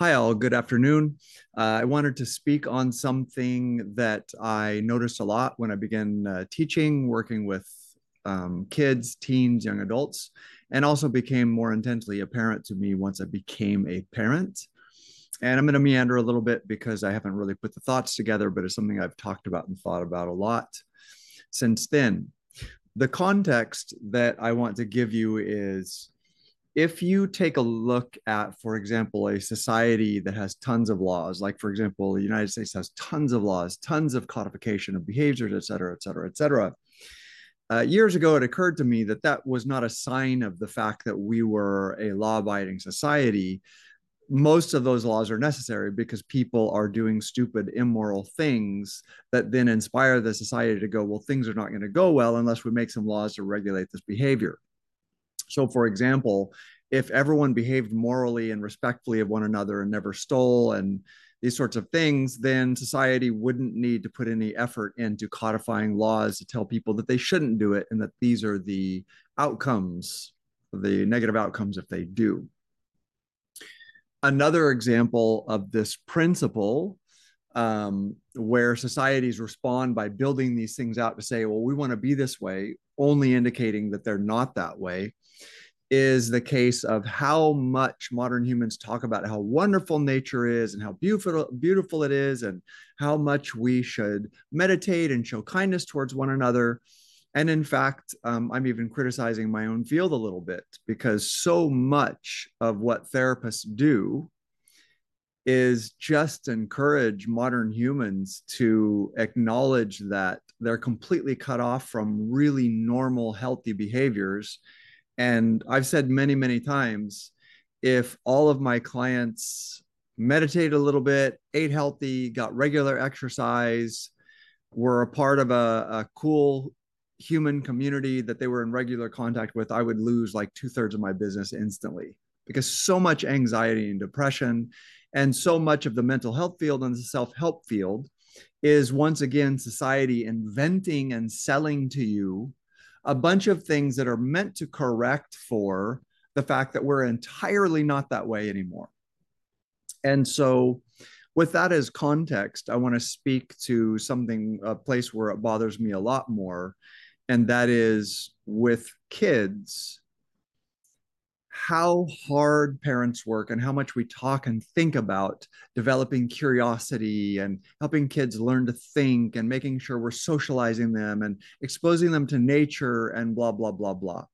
Hi, all. Good afternoon. Uh, I wanted to speak on something that I noticed a lot when I began uh, teaching, working with um, kids, teens, young adults, and also became more intensely apparent to me once I became a parent. And I'm going to meander a little bit because I haven't really put the thoughts together, but it's something I've talked about and thought about a lot since then. The context that I want to give you is if you take a look at, for example, a society that has tons of laws, like for example, the United States has tons of laws, tons of codification of behaviors, et cetera, et cetera, et cetera. Uh, years ago, it occurred to me that that was not a sign of the fact that we were a law abiding society. Most of those laws are necessary because people are doing stupid, immoral things that then inspire the society to go, well, things are not going to go well unless we make some laws to regulate this behavior. So, for example, if everyone behaved morally and respectfully of one another and never stole and these sorts of things, then society wouldn't need to put any effort into codifying laws to tell people that they shouldn't do it and that these are the outcomes, the negative outcomes if they do. Another example of this principle um, where societies respond by building these things out to say, well, we want to be this way, only indicating that they're not that way, is the case of how much modern humans talk about how wonderful nature is and how beautiful beautiful it is and how much we should meditate and show kindness towards one another. And in fact um, i'm even criticizing my own field a little bit because so much of what therapists do is just encourage modern humans to acknowledge that they're completely cut off from really normal healthy behaviors and I've said many, many times if all of my clients meditated a little bit, ate healthy, got regular exercise, were a part of a, a cool human community that they were in regular contact with, I would lose like two thirds of my business instantly because so much anxiety and depression and so much of the mental health field and the self help field is once again society inventing and selling to you a bunch of things that are meant to correct for the fact that we're entirely not that way anymore. And so, with that as context, I want to speak to something, a place where it bothers me a lot more, and that is with kids how hard parents work and how much we talk and think about developing curiosity and helping kids learn to think and making sure we're socializing them and exposing them to nature and blah, blah, blah, blah.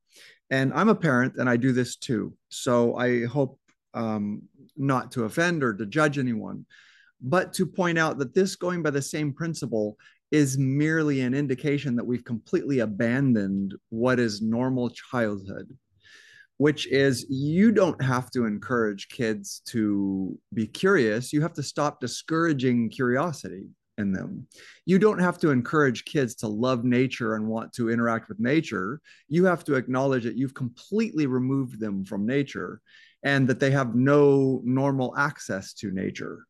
And I'm a parent and I do this too. So I hope um, not to offend or to judge anyone, but to point out that this, going by the same principle, is merely an indication that we've completely abandoned what is normal childhood which is you don't have to encourage kids to be curious. You have to stop discouraging curiosity in them. You don't have to encourage kids to love nature and want to interact with nature. You have to acknowledge that you've completely removed them from nature and that they have no normal access to nature.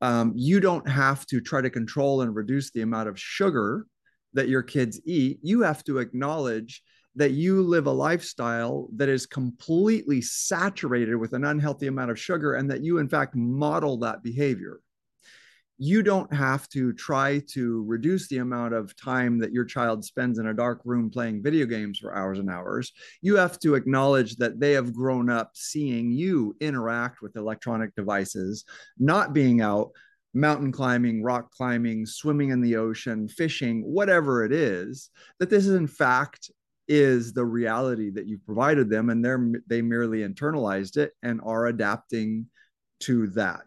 Um, you don't have to try to control and reduce the amount of sugar that your kids eat. You have to acknowledge that you live a lifestyle that is completely saturated with an unhealthy amount of sugar and that you in fact model that behavior you don't have to try to reduce the amount of time that your child spends in a dark room playing video games for hours and hours. You have to acknowledge that they have grown up seeing you interact with electronic devices, not being out mountain climbing, rock climbing, swimming in the ocean, fishing, whatever it is, that this is in fact is the reality that you've provided them and they're they merely internalized it and are adapting to that.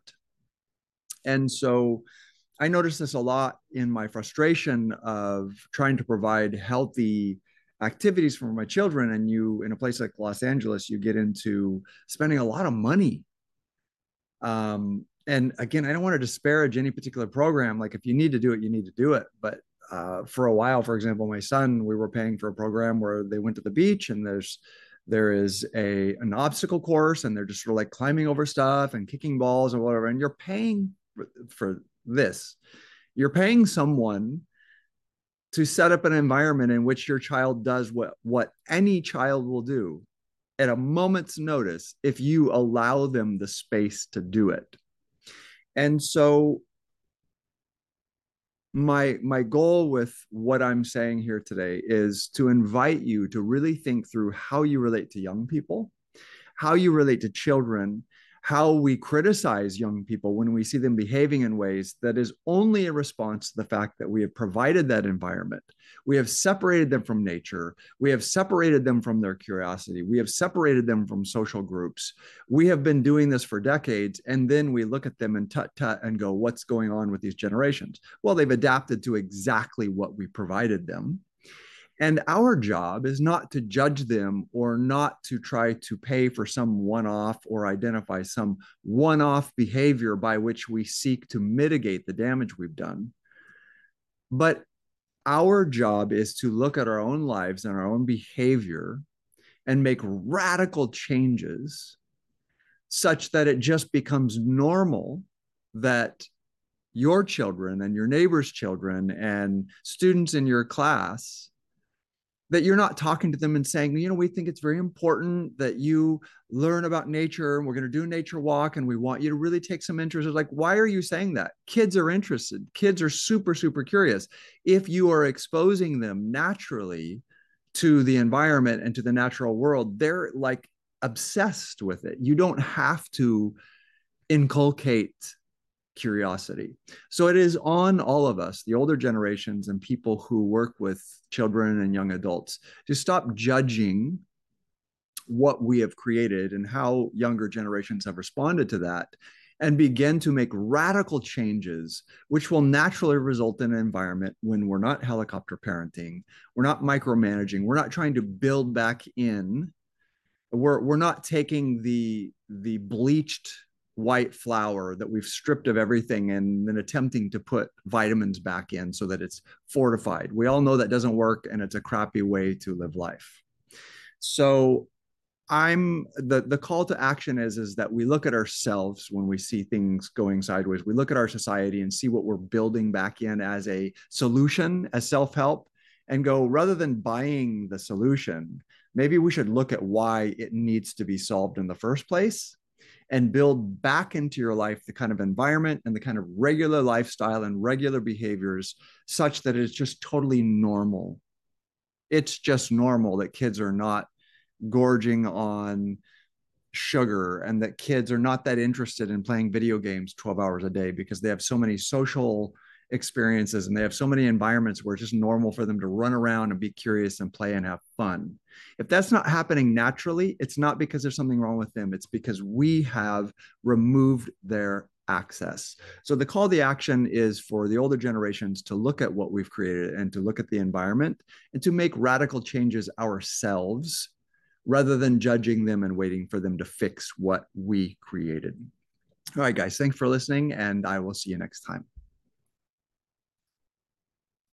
And so i notice this a lot in my frustration of trying to provide healthy activities for my children and you in a place like los angeles you get into spending a lot of money. Um, and again i don't want to disparage any particular program like if you need to do it you need to do it but uh, for a while, for example, my son, we were paying for a program where they went to the beach and there's there is a an obstacle course and they're just sort of like climbing over stuff and kicking balls or whatever. And you're paying for, for this. You're paying someone to set up an environment in which your child does what what any child will do at a moment's notice if you allow them the space to do it And so my my goal with what I'm saying here today is to invite you to really think through how you relate to young people, how you relate to children, how we criticize young people when we see them behaving in ways that is only a response to the fact that we have provided that environment. We have separated them from nature. We have separated them from their curiosity. We have separated them from social groups. We have been doing this for decades. And then we look at them and tut tut and go, what's going on with these generations? Well, they've adapted to exactly what we provided them. And our job is not to judge them or not to try to pay for some one off or identify some one off behavior by which we seek to mitigate the damage we've done. But our job is to look at our own lives and our own behavior and make radical changes such that it just becomes normal that your children and your neighbor's children and students in your class that you're not talking to them and saying, you know, we think it's very important that you learn about nature and we're going to do a nature walk and we want you to really take some interest. It's like, why are you saying that? Kids are interested. Kids are super, super curious. If you are exposing them naturally to the environment and to the natural world, they're like obsessed with it. You don't have to inculcate curiosity. So it is on all of us, the older generations and people who work with children and young adults, to stop judging what we have created and how younger generations have responded to that and begin to make radical changes, which will naturally result in an environment when we're not helicopter parenting, we're not micromanaging, we're not trying to build back in, we're, we're not taking the, the bleached white flour that we've stripped of everything and then attempting to put vitamins back in so that it's fortified. We all know that doesn't work and it's a crappy way to live life. So I'm the the call to action is is that we look at ourselves when we see things going sideways. We look at our society and see what we're building back in as a solution, as self-help and go rather than buying the solution, maybe we should look at why it needs to be solved in the first place and build back into your life the kind of environment and the kind of regular lifestyle and regular behaviors such that it's just totally normal. It's just normal that kids are not gorging on sugar and that kids are not that interested in playing video games 12 hours a day because they have so many social experiences and they have so many environments where it's just normal for them to run around and be curious and play and have fun. If that's not happening naturally, it's not because there's something wrong with them, it's because we have removed their access. So the call to action is for the older generations to look at what we've created and to look at the environment and to make radical changes ourselves rather than judging them and waiting for them to fix what we created. All right, guys, thanks for listening, and I will see you next time.